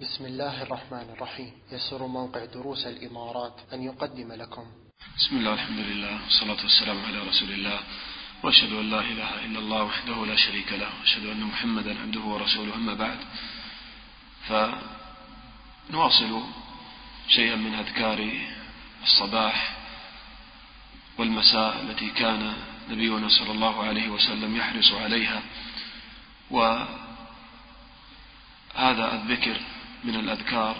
بسم الله الرحمن الرحيم. يسر موقع دروس الإمارات أن يقدم لكم. بسم الله الحمد لله والصلاة والسلام على رسول الله. وأشهد أن لا إله إلا الله وحده لا شريك له. وأشهد أن محمدا عبده ورسوله. أما بعد فنواصل شيئا من أذكار الصباح والمساء التي كان نبينا صلى الله عليه وسلم يحرص عليها. وهذا الذكر من الأذكار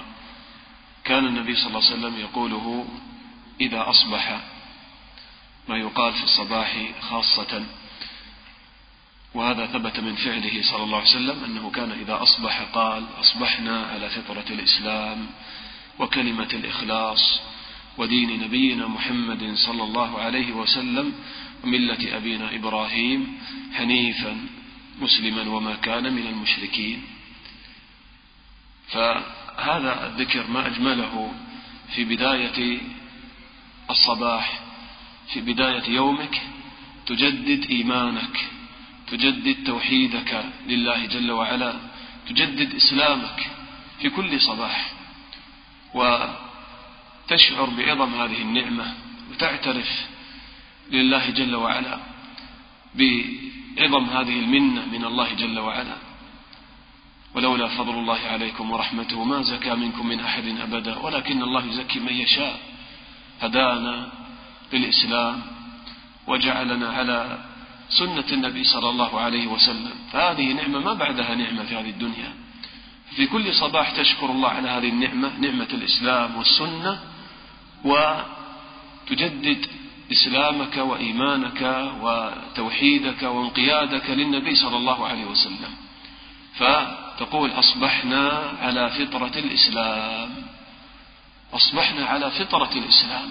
كان النبي صلى الله عليه وسلم يقوله إذا أصبح ما يقال في الصباح خاصة. وهذا ثبت من فعله صلى الله عليه وسلم أنه كان إذا أصبح قال أصبحنا على فطرة الإسلام وكلمة الإخلاص ودين نبينا محمد صلى الله عليه وسلم وملة أبينا إبراهيم حنيفا مسلما وما كان من المشركين. فهذا الذكر ما أجمله في بداية الصباح في بداية يومك تجدد إيمانك تجدد توحيدك لله جل وعلا تجدد إسلامك في كل صباح وتشعر بعظم هذه النعمة وتعترف لله جل وعلا بعظم هذه المنة من الله جل وعلا. ولولا فضل الله عليكم ورحمته ما زكى منكم من أحد أبدا ولكن الله يزكي من يشاء. هدانا للإسلام وجعلنا على سنة النبي صلى الله عليه وسلم. فهذه نعمة ما بعدها نعمة في هذه الدنيا. في كل صباح تشكر الله على هذه النعمة نعمة الإسلام والسنة وتجدد إسلامك وإيمانك وتوحيدك وانقيادك للنبي صلى الله عليه وسلم. فتقول أصبحنا على فطرة الإسلام. أصبحنا على فطرة الإسلام.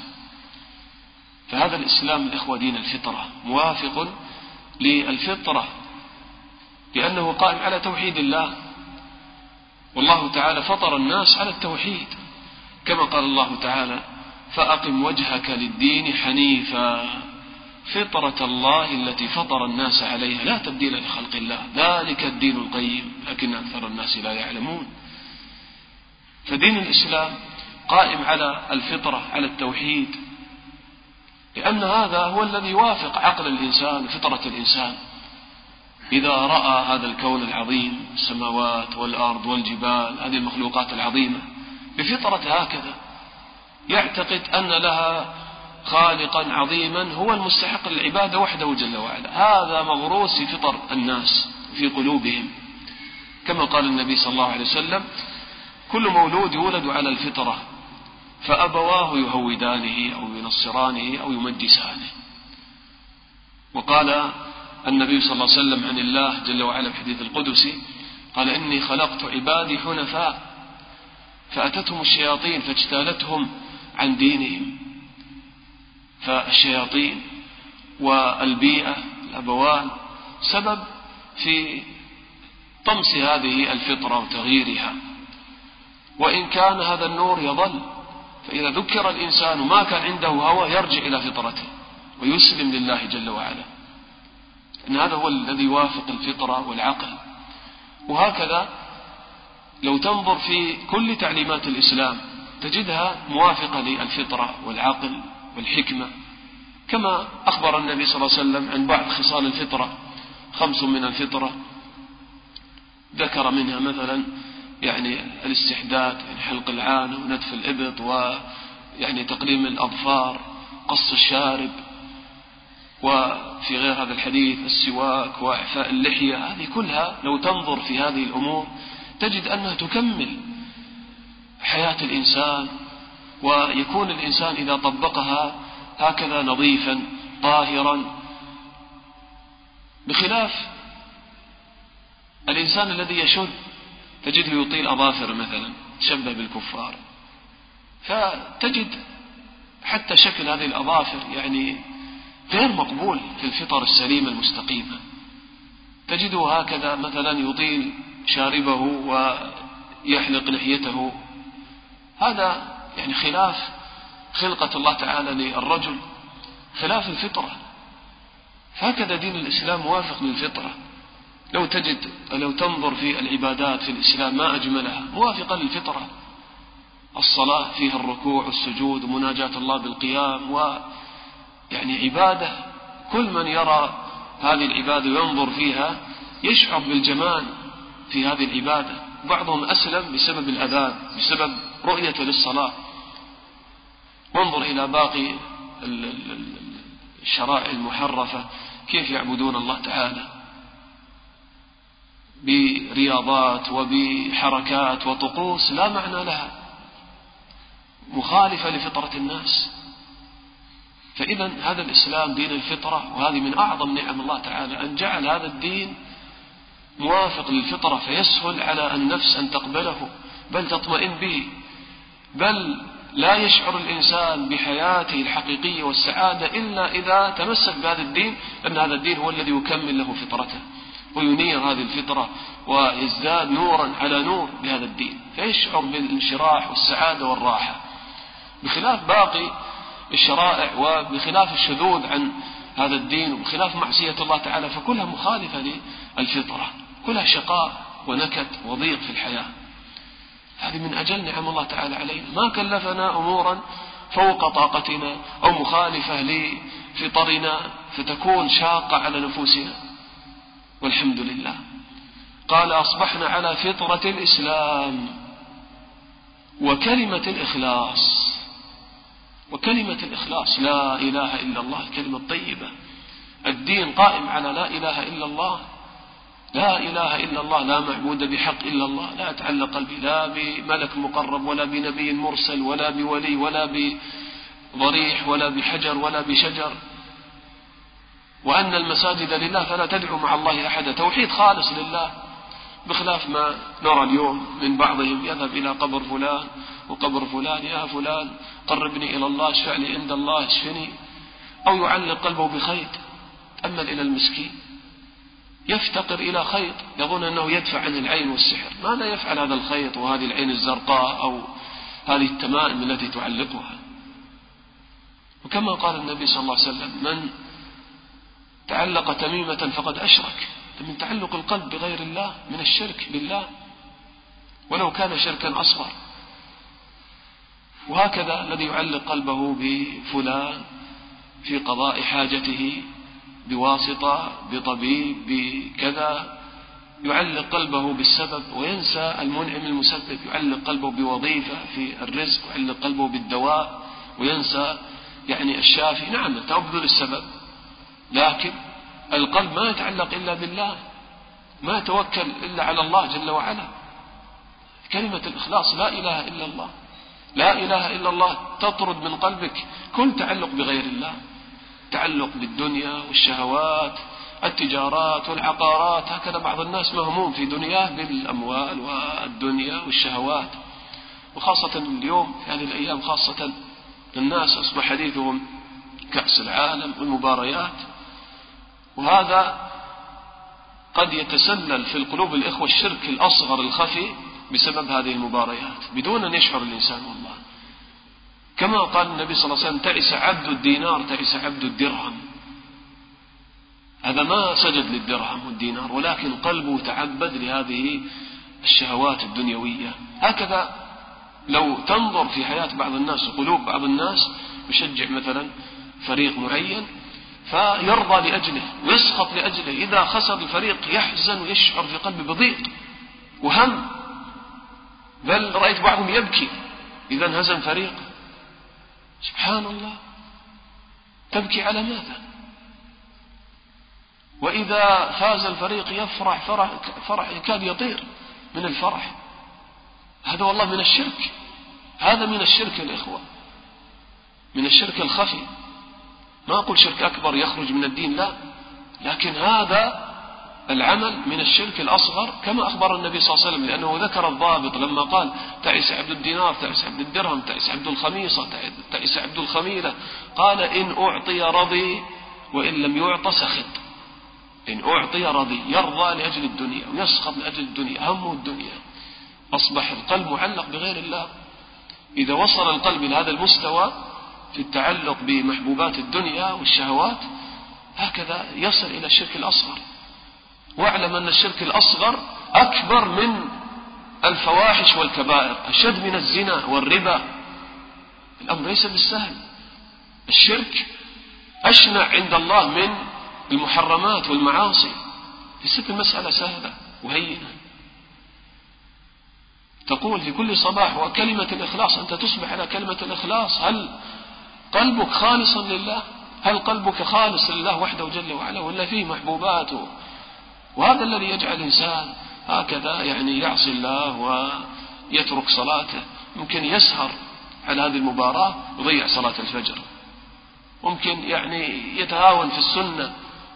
فهذا الإسلام الإخوة دين الفطرة موافق للفطرة لأنه قائم على توحيد الله. والله تعالى فطر الناس على التوحيد كما قال الله تعالى فأقم وجهك للدين حنيفا. فطرة الله التي فطر الناس عليها لا تبديل لخلق الله. ذلك الدين القيم. لكن أكثر الناس لا يعلمون. فدين الإسلام قائم على الفطرة على التوحيد. لأن هذا هو الذي يوافق عقل الإنسان فطرة الإنسان. إذا رأى هذا الكون العظيم السماوات والأرض والجبال هذه المخلوقات العظيمة بفطرة هكذا يعتقد أن لها خالقا عظيما هو المستحق للعبادة وحده جل وعلا. هذا مغروس في فطر الناس في قلوبهم. كما قال النبي صلى الله عليه وسلم كل مولود يولد على الفطرة فأبواه يهودانه أو ينصرانه أو يمجسانه. وقال النبي صلى الله عليه وسلم عن الله جل وعلا في الحديث القدسي قال إني خلقت عبادي حنفاء فأتتهم الشياطين فاجتالتهم عن دينهم. فالشياطين والبيئة الأبوان سبب في طمس هذه الفطرة وتغييرها. وإن كان هذا النور يظل فإذا ذكر الإنسان ما كان عنده هوى يرجع إلى فطرته ويسلم لله جل وعلا. أن هذا هو الذي يوافق الفطرة والعقل. وهكذا لو تنظر في كل تعليمات الإسلام تجدها موافقة للفطرة والعقل. والحكمة. كما أخبر النبي صلى الله عليه وسلم عن بعض خصال الفطرة خمس من الفطرة. ذكر منها مثلا يعني الاستحداث يعني حلق العانة ونتف الإبط ويعني تقليم الأظفار قص الشارب وفي غير هذا الحديث السواك وإعفاء اللحية. هذه كلها لو تنظر في هذه الأمور تجد أنها تكمل حياة الإنسان ويكون الإنسان إذا طبقها هكذا نظيفا طاهرا. بخلاف الإنسان الذي يشد تجده يطيل أظافر مثلا شبه بالكفار. فتجد حتى شكل هذه الأظافر يعني غير مقبول في الفطر السليمة المستقيمة تجده هكذا مثلا يطيل شاربه ويحلق لحيته. هذا يعني خلاف خلقة الله تعالى للرجل خلاف الفطرة. هكذا دين الإسلام موافق للفطرة. لو تجد لو تنظر في العبادات في الإسلام ما أجملها موافقة للفطرة. الصلاة فيها الركوع والسجود ومناجاة الله بالقيام و يعني عبادة. كل من يرى هذه العبادة وينظر فيها يشعر بالجمال في هذه العبادة. بعضهم أسلم بسبب الأذان بسبب رؤيته للصلاة. وانظر إلى باقي الشرائع المحرفة كيف يعبدون الله تعالى؟ برياضات وبحركات وطقوس لا معنى لها. مخالفة لفطرة الناس. فإذا هذا الإسلام دين الفطرة وهذه من أعظم نعم الله تعالى أن جعل هذا الدين موافق للفطرة فيسهل على النفس أن تقبله. بل تطمئن به. بل لا يشعر الإنسان بحياته الحقيقية والسعادة إلا إذا تمسك بهذا الدين لأن هذا الدين هو الذي يكمل له فطرته وينير هذه الفطرة ويزداد نورا على نور بهذا الدين. فيشعر بالانشراح والسعادة والراحة. بخلاف باقي الشرائع وبخلاف الشذوذ عن هذا الدين وبخلاف معصية الله تعالى فكلها مخالفة للفطرة كلها شقاء ونكد وضيق في الحياة. هذه من أجل نعم الله تعالى علينا. ما كلفنا أمورا فوق طاقتنا أو مخالفة لفطرنا فتكون شاقة على نفوسنا. والحمد لله. قال أصبحنا على فطرة الإسلام وكلمة الإخلاص. وكلمة الإخلاص لا إله إلا الله. الكلمة الطيبة. الدين قائم على لا إله إلا الله. لا إله إلا الله لا معبود بحق إلا الله لا يتعلق قلبي لا بملك مقرب ولا بنبي مرسل ولا بولي ولا بضريح ولا بحجر ولا بشجر. وأن المساجد لله فلا تدعو مع الله أحدا توحيد خالص لله بخلاف ما نرى اليوم من بعضهم يذهب إلى قبر فلان وقبر فلان يا فلان قربني إلى الله اشفع لي عند الله اشفني أو يعلق قلبه بخيط تأمل إلى المسكين. يفتقر إلى خيط يظن أنه يدفع عن العين والسحر. ماذا يفعل هذا الخيط وهذه العين الزرقاء أو هذه التمائم التي تعلقها؟ وكما قال النبي صلى الله عليه وسلم من تعلق تميمة فقد أشرك. من تعلق القلب بغير الله من الشرك بالله. ولو كان شركا أصغر. وهكذا الذي يعلق قلبه بفلان في قضاء حاجته بواسطة بطبيب بكذا يعلق قلبه بالسبب وينسى المنعم المسبب يعلق قلبه بوظيفة في الرزق يعلق قلبه بالدواء وينسى يعني الشافي نعم تبذل السبب لكن القلب ما يتعلق إلا بالله ما يتوكل إلا على الله جل وعلا. كلمة الإخلاص لا إله إلا الله. لا إله إلا الله تطرد من قلبك كل تعلق بغير الله. تعلق بالدنيا والشهوات التجارات والعقارات هكذا بعض الناس مهموم في دنياه بالأموال والدنيا والشهوات. وخاصة اليوم في هذه الأيام خاصة الناس أصبح حديثهم كأس العالم والمباريات. وهذا قد يتسلل في القلوب الإخوة الشرك الأصغر الخفي بسبب هذه المباريات بدون أن يشعر الإنسان والله. كما قال النبي صلى الله عليه وسلم تعس عبد الدينار تعس عبد الدرهم. هذا ما سجد للدرهم والدينار ولكن قلبه تعبد لهذه الشهوات الدنيوية. هكذا لو تنظر في حياة بعض الناس وقلوب بعض الناس يشجع مثلا فريق معين فيرضى لأجله ويسخط لأجله. إذا خسر الفريق يحزن ويشعر في قلبه بضيق وهم. بل رأيت بعضهم يبكي. إذا انهزم فريق سبحان الله. تبكي على ماذا؟ وإذا فاز الفريق يفرح فرح, فرح يكاد يطير من الفرح. هذا والله من الشرك. هذا من الشرك يا إخوة. من الشرك الخفي. ما أقول شرك أكبر يخرج من الدين لا. لكن هذا العمل من الشرك الأصغر كما أخبر النبي صلى الله عليه وسلم لأنه ذكر الضابط لما قال تعس عبد الدينار تعس عبد الدرهم تعس عبد الخميصة تعس عبد الخميلة قال إن أعطي رضي وإن لم يعط سخط. إن أعطي رضي يرضى لأجل الدنيا ويسخط لأجل الدنيا همه الدنيا. أصبح القلب معلق بغير الله. إذا وصل القلب إلى هذا المستوى في التعلق بمحبوبات الدنيا والشهوات هكذا يصل إلى الشرك الأصغر. واعلم أن الشرك الأصغر أكبر من الفواحش والكبائر أشد من الزنا والربا. الأمر ليس بالسهل. الشرك أشنع عند الله من المحرمات والمعاصي. ليست المسألة سهلة وهينة تقول في كل صباح وكلمة الإخلاص أنت تصبح على كلمة الإخلاص. هل قلبك خالصا لله؟ هل قلبك خالص لله وحده جل وعلا؟ ولا فيه محبوباته وهذا الذي يجعل الإنسان هكذا يعني يعصي الله ويترك صلاته. ممكن يسهر على هذه المباراة ويضيع صلاة الفجر. ممكن يعني يتهاون في السنة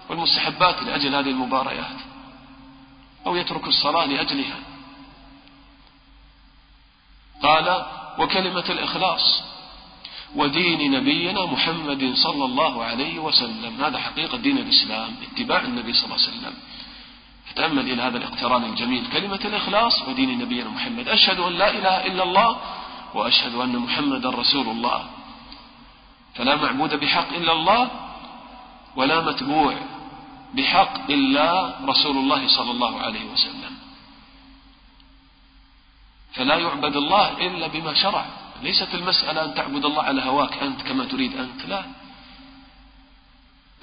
والمستحبات لأجل هذه المباريات. أو يترك الصلاة لأجلها. قال وكلمة الإخلاص ودين نبينا محمد صلى الله عليه وسلم. هذا حقيقة دين الإسلام اتباع النبي صلى الله عليه وسلم. تأمل إلى هذا الاقتران الجميل. كلمة الإخلاص ودين نبينا محمد. أشهد أن لا إله إلا الله وأشهد أن محمدا رسول الله. فلا معبود بحق إلا الله ولا متبوع بحق إلا رسول الله صلى الله عليه وسلم. فلا يعبد الله إلا بما شرع. ليست المسألة أن تعبد الله على هواك أنت كما تريد أنت. لا.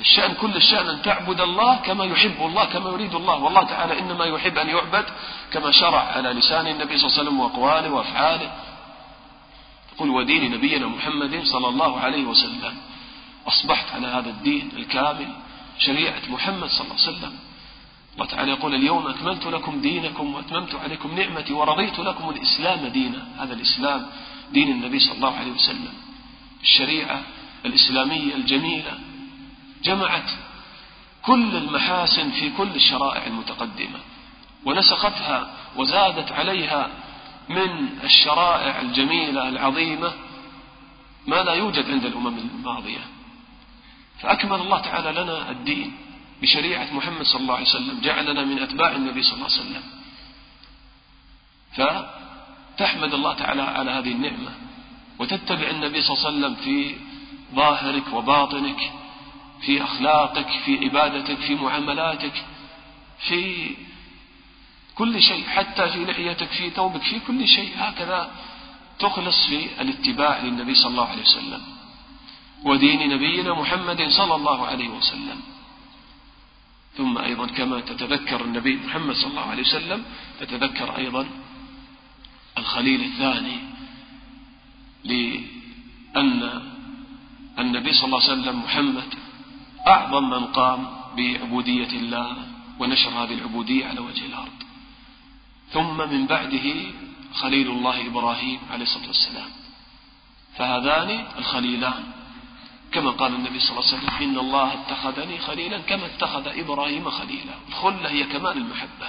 الشأن كل الشأن أن تعبد الله كما يحب الله كما يريد الله. والله تعالى إنما يحب أن يعبد كما شرع على لسان النبي صلى الله عليه وسلم وأقواله وأفعاله. قل ودين نبينا محمد صلى الله عليه وسلم. أصبحت على هذا الدين الكامل شريعة محمد صلى الله عليه وسلم. الله تعالى يقول اليوم أكملت لكم دينكم وأتممت عليكم نعمتي ورضيت لكم الإسلام دينا. هذا الإسلام دين النبي صلى الله عليه وسلم. الشريعة الإسلامية الجميلة جمعت كل المحاسن في كل الشرائع المتقدمة ونسختها وزادت عليها من الشرائع الجميلة العظيمة ما لا يوجد عند الأمم الماضية. فأكمل الله تعالى لنا الدين بشريعة محمد صلى الله عليه وسلم جعلنا من أتباع النبي صلى الله عليه وسلم. فتحمد الله تعالى على هذه النعمة وتتبع النبي صلى الله عليه وسلم في ظاهرك وباطنك في أخلاقك في عبادتك في معاملاتك في كل شيء حتى في لحيتك في ثوبك في كل شيء. هكذا تخلص في الاتباع للنبي صلى الله عليه وسلم ودين نبينا محمد صلى الله عليه وسلم. ثم أيضا كما تتذكر النبي محمد صلى الله عليه وسلم تتذكر أيضا الخليل الثاني لأن النبي صلى الله عليه وسلم محمد أعظم من قام بعبودية الله ونشر هذه العبودية على وجه الأرض. ثم من بعده خليل الله إبراهيم عليه الصلاة والسلام. فهذان الخليلان. كما قال النبي صلى الله عليه وسلم إن الله اتخذني خليلا كما اتخذ إبراهيم خليلا. الخلة هي كمال المحبة.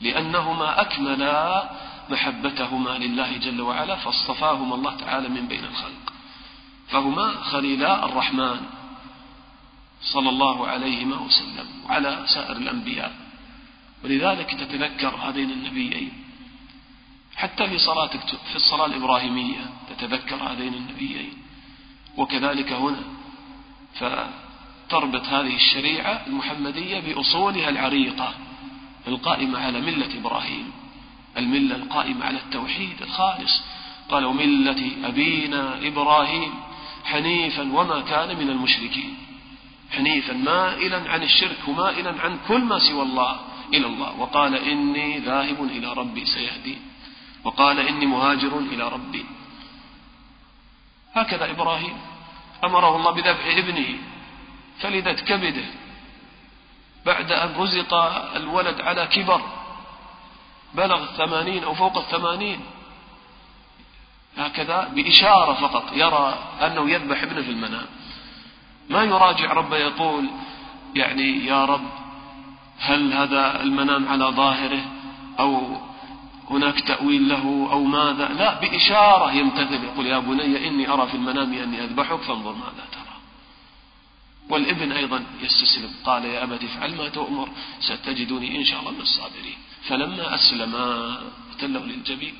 لأنهما أكملا محبتهما لله جل وعلا فاصطفاهما الله تعالى من بين الخلق. فهما خليلا الرحمن. صلى الله عليه وسلم وعلى سائر الأنبياء. ولذلك تتذكر هذين النبيين. حتى في صلاتك في الصلاة الإبراهيمية تتذكر هذين النبيين. وكذلك هنا فتربط هذه الشريعة المحمدية بأصولها العريقة القائمة على ملة إبراهيم الملة القائمة على التوحيد الخالص. قالوا ملة أبينا إبراهيم حنيفا وما كان من المشركين. حنيفا مائلا عن الشرك ومائلا عن كل ما سوى الله إلى الله. وقال إني ذاهب إلى ربي سيهدين وقال إني مهاجر إلى ربي. هكذا إبراهيم. أمره الله بذبح ابنه فلذت كبده. بعد أن رزق الولد على كبر بلغ الثمانين أو فوق الثمانين. هكذا بإشارة فقط يرى أنه يذبح ابنه في المنام. ما يراجع ربه يقول يعني يا رب هل هذا المنام على ظاهره؟ أو هناك تأويل له أو ماذا؟ لا بإشارة يمتثل يقول يا بني إني أرى في المنام أني أذبحك فانظر ماذا ترى. والإبن أيضا يستسلم قال يا أبت افعل ما تؤمر ستجدني إن شاء الله من الصابرين. فلما أسلما تلوا للجبين.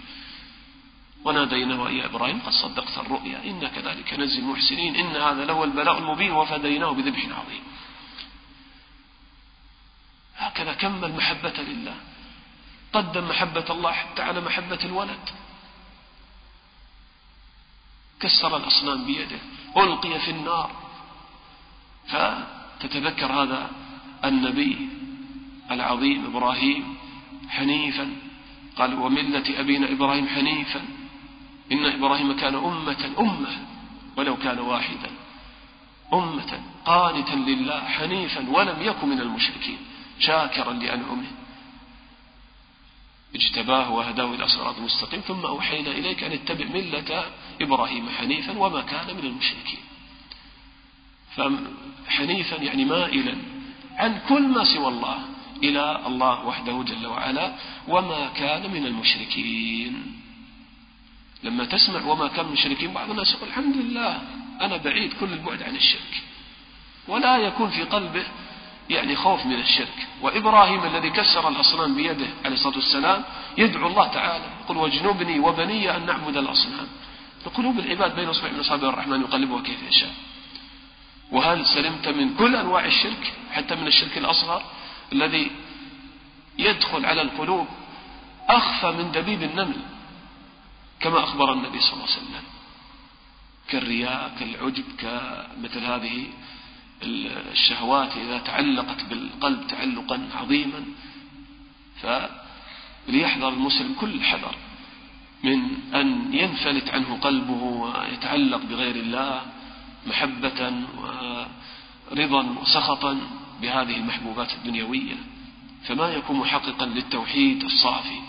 وناديناه يا إبراهيم قد صدقت الرؤيا إنا كذلك نزل المحسنين إن هذا له البلاء المبين وفديناه بذبح عظيم. هكذا كمل محبة لله. قدم محبة الله حتى على محبة الولد. كسر الأصنام بيده. ألقي في النار. فتتذكر هذا النبي العظيم إبراهيم حنيفا. قال وملة أبينا إبراهيم حنيفا. إن إبراهيم كان أمة أمة ولو كان واحدا أمة قانتا لله حنيفا ولم يكن من المشركين شاكرا لأنعمه اجتباه وهداه إلى صراط مستقيم ثم أوحينا إليك أن اتبع ملة إبراهيم حنيفا وما كان من المشركين. فحنيفا يعني مائلا عن كل ما سوى الله إلى الله وحده جل وعلا وما كان من المشركين. لما تسمع وما كان من المشركين بعض الناس يقول الحمد لله أنا بعيد كل البعد عن الشرك. ولا يكون في قلبه يعني خوف من الشرك. وإبراهيم الذي كسر الأصنام بيده عليه الصلاة والسلام يدعو الله تعالى يقول واجنبني وبني أن نعبد الأصنام. فقلوب العباد بين أصبع من أصابع الرحمن يقلبها كيف يشاء. وهل سلمت من كل أنواع الشرك حتى من الشرك الأصغر الذي يدخل على القلوب أخفى من دبيب النمل؟ كما أخبر النبي صلى الله عليه وسلم كالرياء كالعجب كمثل هذه الشهوات إذا تعلقت بالقلب تعلقا عظيما فليحذر المسلم كل حذر من أن ينفلت عنه قلبه ويتعلق بغير الله محبة ورضا وسخطا بهذه المحبوبات الدنيوية. فما يكون محققا للتوحيد الصافي.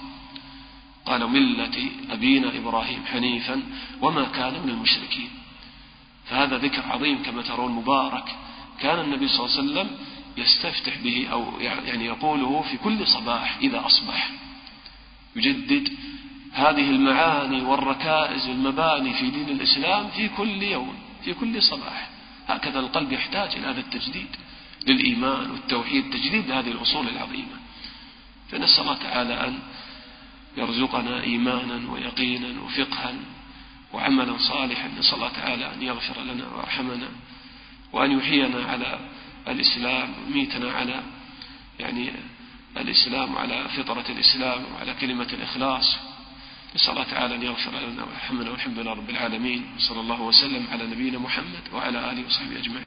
قال ملة أبينا إبراهيم حنيفا وما كان من المشركين. فهذا ذكر عظيم كما ترون مبارك. كان النبي صلى الله عليه وسلم يستفتح به أو يعني يقوله في كل صباح إذا أصبح. يجدد هذه المعاني والركائز والمباني في دين الإسلام في كل يوم في كل صباح. هكذا القلب يحتاج إلى هذا التجديد للإيمان والتوحيد تجديد هذه الأصول العظيمة. فنسأل الله تعالى أن يرزقنا إيمانا ويقينا وفقها وعملا صالحا. نسأل الله تعالى أن يغفر لنا ويرحمنا وأن يحيينا على الإسلام ويميتنا على يعني الإسلام وعلى فطرة الإسلام وعلى كلمة الإخلاص. نسأل الله تعالى أن يغفر لنا ويرحمنا والحمد لله رب العالمين. وصلى الله وسلم على نبينا محمد وعلى آله وصحبه أجمعين.